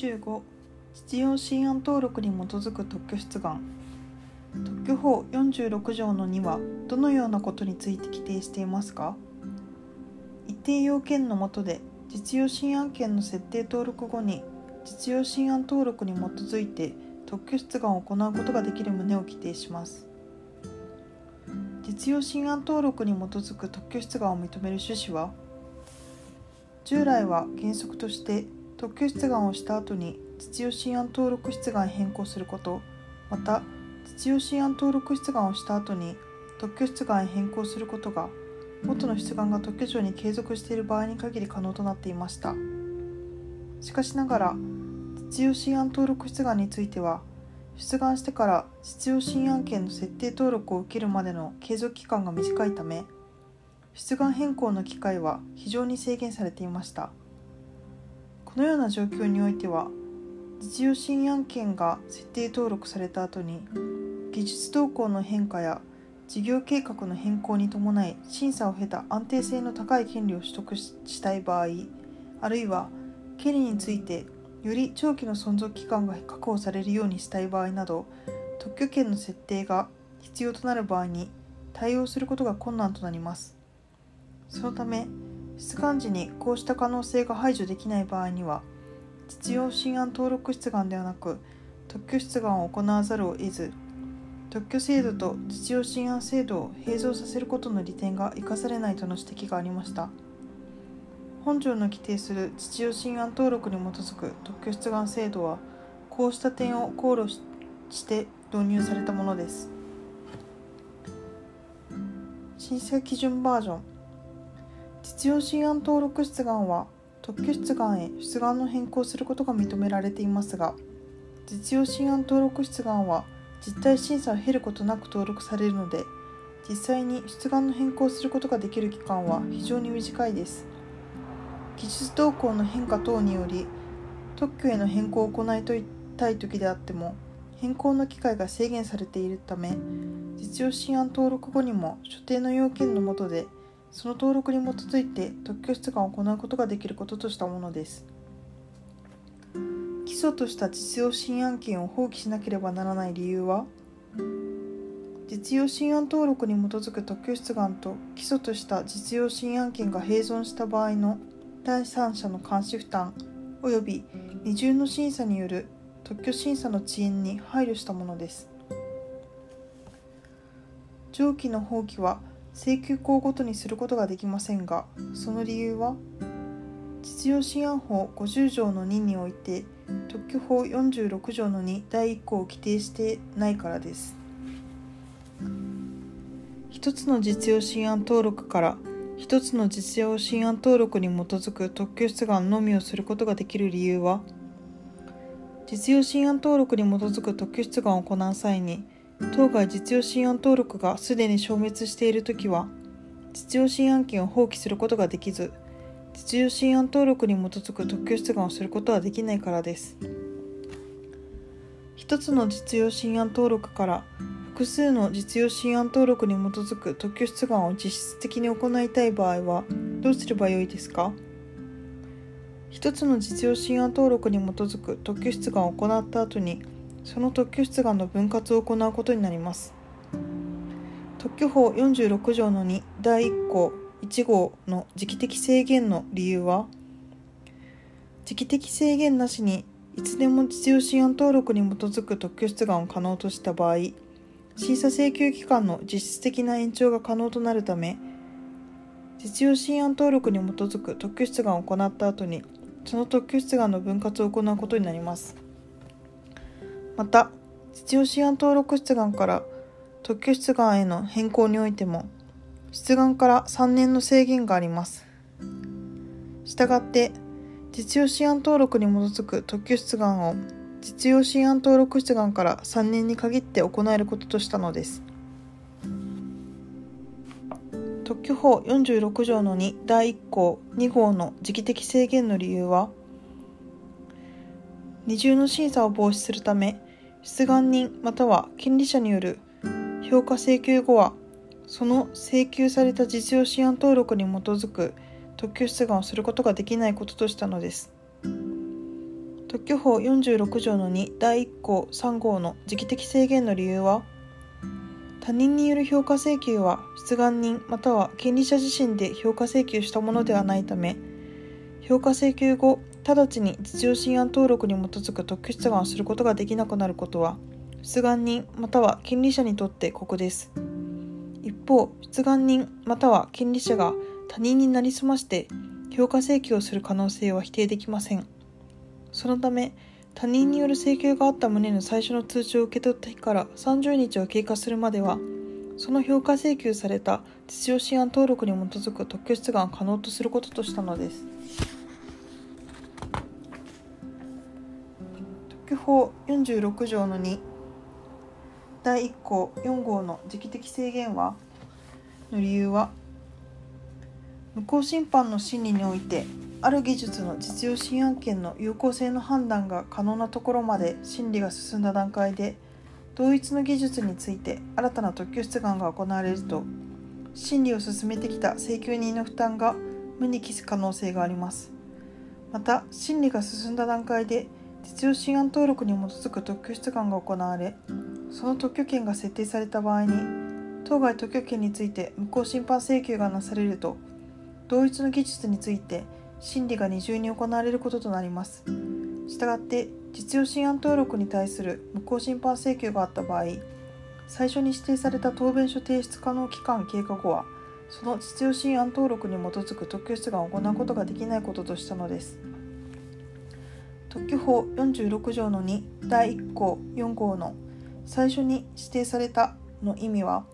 15実用新案登録に基づく特許出願。特許法46条の2はどのようなことについて規定していますか？一定要件の下で実用新案件の設定登録後に実用新案登録に基づいて特許出願を行うことができる旨を規定します。実用新案登録に基づく特許出願を認める趣旨は従来は原則として特許出願をした後に実用新案登録出願変更すること。また実用新案登録出願をした後に特許出願へ変更することが元の出願が特許庁に継続している場合に限り可能となっていました。しかしながら実用新案登録出願については出願してから実用新案件の設定登録を受けるまでの継続期間が短いため出願変更の機会は非常に制限されていました。このような状況においては実用新案件が設定登録された後に技術動向の変化や事業計画の変更に伴い審査を経た安定性の高い権利を取得したい場合あるいは権利についてより長期の存続期間が確保されるようにしたい場合など特許権の設定が必要となる場合に対応することが困難となります。そのため出願時にこうした可能性が排除できない場合には実用新案登録出願ではなく特許出願を行わざるを得ず特許制度と実用新案制度を併存させることの利点が生かされないとの指摘がありました。本条の規定する実用新案登録に基づく特許出願制度はこうした点を考慮して導入されたものです。審査基準バージョン。実用新案登録出願は特許出願へ出願の変更することが認められていますが実用新案登録出願は実態審査を経ることなく登録されるので実際に出願の変更することができる期間は非常に短いです。技術動向の変化等により特許への変更を行いたい時であっても変更の機会が制限されているため実用新案登録後にも所定の要件の下でその登録に基づいて特許出願を行うことができることとしたものです。基礎とした実用新案件を放棄しなければならない理由は実用新案登録に基づく特許出願と基礎とした実用新案件が併存した場合の第三者の監視負担及び二重の審査による特許審査の遅延に配慮したものです。上記の放棄は請求項ごとにすることができませんがその理由は実用新案法50条の2において特許法46条の2第1項を規定してないからです。一つの実用新案登録から一つの実用新案登録に基づく特許出願のみをすることができる理由は実用新案登録に基づく特許出願を行う際に当該実用新案登録がすでに消滅しているときは実用新案件を放棄することができず実用新案登録に基づく特許出願をすることはできないからです。一つの実用新案登録から複数の実用新案登録に基づく特許出願を実質的に行いたい場合はどうすればよいですか？一つの実用新案登録に基づく特許出願を行った後にその特許出願の分割を行うことになります。特許法46条の2第1項1号の時期的制限の理由は時期的制限なしにいつでも実用新案登録に基づく特許出願を可能とした場合審査請求期間の実質的な延長が可能となるため実用新案登録に基づく特許出願を行った後にその特許出願の分割を行うことになります。また実用新案登録出願から特許出願への変更においても出願から3年の制限があります。したがって、実用新案登録に基づく特許出願を実用新案登録出願から3年に限って行えることとしたのです。特許法46条の2第1項2号の時期的制限の理由は二重の審査を防止するため出願人または権利者による評価請求後はその請求された実用新案登録に基づく特許出願をすることができないこととしたのです。特許法46条の2第1項3号の時期的制限の理由は他人による評価請求は出願人または権利者自身で評価請求したものではないため評価請求後直ちに実用新案登録に基づく特許出願をすることができなくなることは出願人または権利者にとって酷です。一方出願人または権利者が他人になりすまして評価請求をする可能性は否定できません。そのため他人による請求があった旨の最初の通知を受け取った日から30日を経過するまではその評価請求された実用新案登録に基づく特許出願を可能とすることとしたのです。特許法46条の2第1項4号の時期的制限はの理由は無効審判の審理においてある技術の実用新案件の有効性の判断が可能なところまで審理が進んだ段階で同一の技術について新たな特許出願が行われると審理を進めてきた請求人の負担が無に帰す可能性があります。また審理が進んだ段階で実用新案登録に基づく特許出願が行われその特許権が設定された場合に当該特許権について無効審判請求がなされると同一の技術について審理が二重に行われることとなります。したがって実用新案登録に対する無効審判請求があった場合最初に指定された答弁書提出可能期間経過後はその実用新案登録に基づく特許出願を行うことができないこととしたのです特許法46条の2第1項4号の最初に指定されたの意味は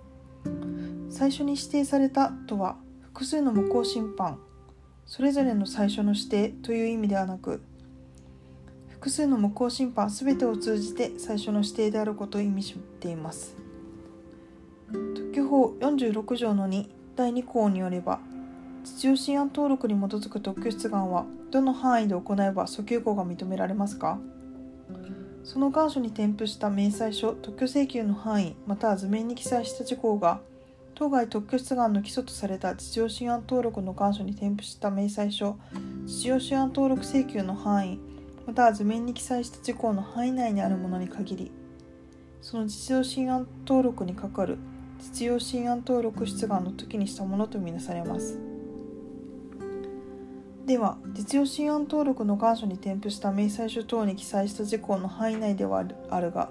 最初に指定されたとは複数の無効審判それぞれの最初の指定という意味ではなく複数の無効審判全てを通じて最初の指定であることを意味しています。特許法46条の2第2項によれば実用新案登録に基づく特許出願はどの範囲で行えば訴求項が認められますか？その願書に添付した明細書特許請求の範囲または図面に記載した事項が当該特許出願の基礎とされた実用新案登録の願書に添付した明細書実用新案登録請求の範囲または図面に記載した事項の範囲内にあるものに限りその実用新案登録にかかる実用新案登録出願の時にしたものとみなされます。では実用新案登録の願書に添付した明細書等に記載した事項の範囲内ではあるが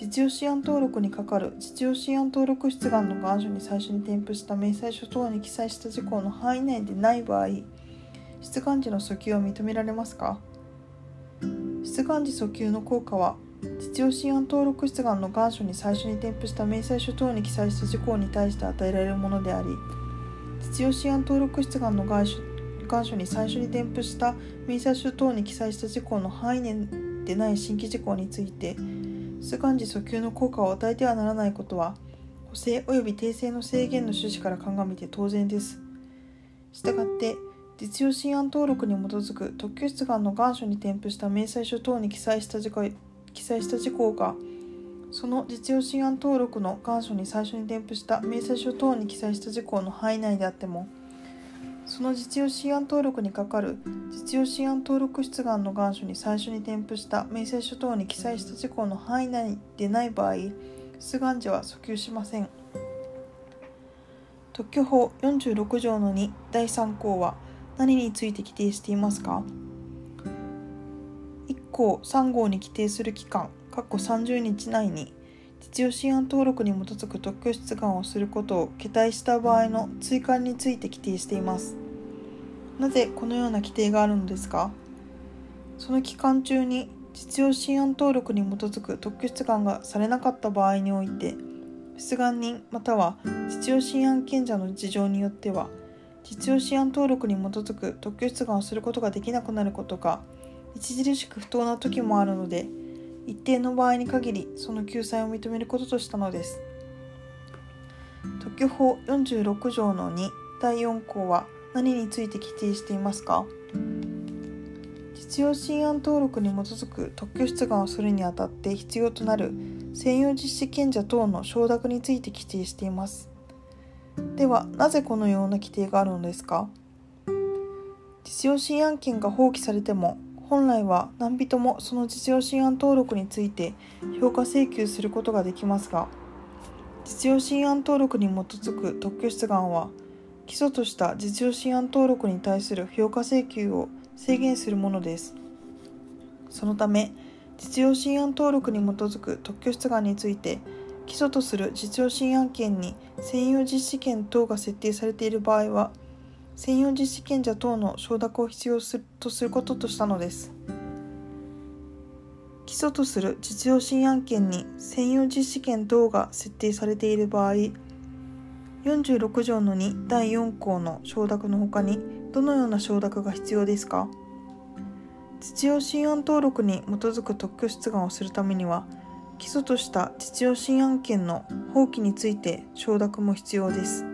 実用試案登録にかかる実用試案登録出願の願書に最初に添付した明細書等に記載した事項の範囲内でない場合出願時の訴求を認められますか？出願時訴求の効果は実用試案登録出願の願書に最初に添付した明細書等に記載した事項に対して与えられるものであり実用試案登録出願の願書願書に最初に添付した明細書等に記載した事項の範囲内でない新規事項について出願時訴求の効果を与えてはならないことは補正及び訂正の制限の趣旨から鑑みて当然です。したがって実用新案登録に基づく特許出願の願書に添付した明細書等に記載した事項記載した事項がその実用新案登録の願書に最初に添付した明細書等に記載した事項の範囲内であってもその実用新案登録にかかる実用新案登録出願の願書に最初に添付した明細書等に記載した事項の範囲内でない場合出願時は訴求しません。特許法46条の2第3項は何について規定していますか？1項3号に規定する期間括弧30日内に実用新案登録に基づく特許出願をすることを期待した場合の追加について規定しています。なぜこのような規定があるのですか？その期間中に実用新案登録に基づく特許出願がされなかった場合において出願人または実用新案権者の事情によっては実用新案登録に基づく特許出願をすることができなくなることが著しく不当な時もあるので一定の場合に限りその救済を認めることとしたのです。特許法46条の2第4項は何について規定していますか？実用新案登録に基づく特許出願をするにあたって必要となる専用実施権者等の承諾について規定しています。ではなぜこのような規定があるのですか？実用新案件が放棄されても本来は何人もその実用新案登録について評価請求することができますが実用新案登録に基づく特許出願は基礎とした実用新案登録に対する評価請求を制限するものです。そのため実用新案登録に基づく特許出願について基礎とする実用新案件に専用実施権等が設定されている場合は専用実施権者等の承諾を必要とすることとしたのです。基礎とする実用新案件に専用実施権等が設定されている場合46条の2第4項の承諾のほかにどのような承諾が必要ですか？実用新案登録に基づく特許出願をするためには基礎とした実用新案件の放棄について承諾も必要です。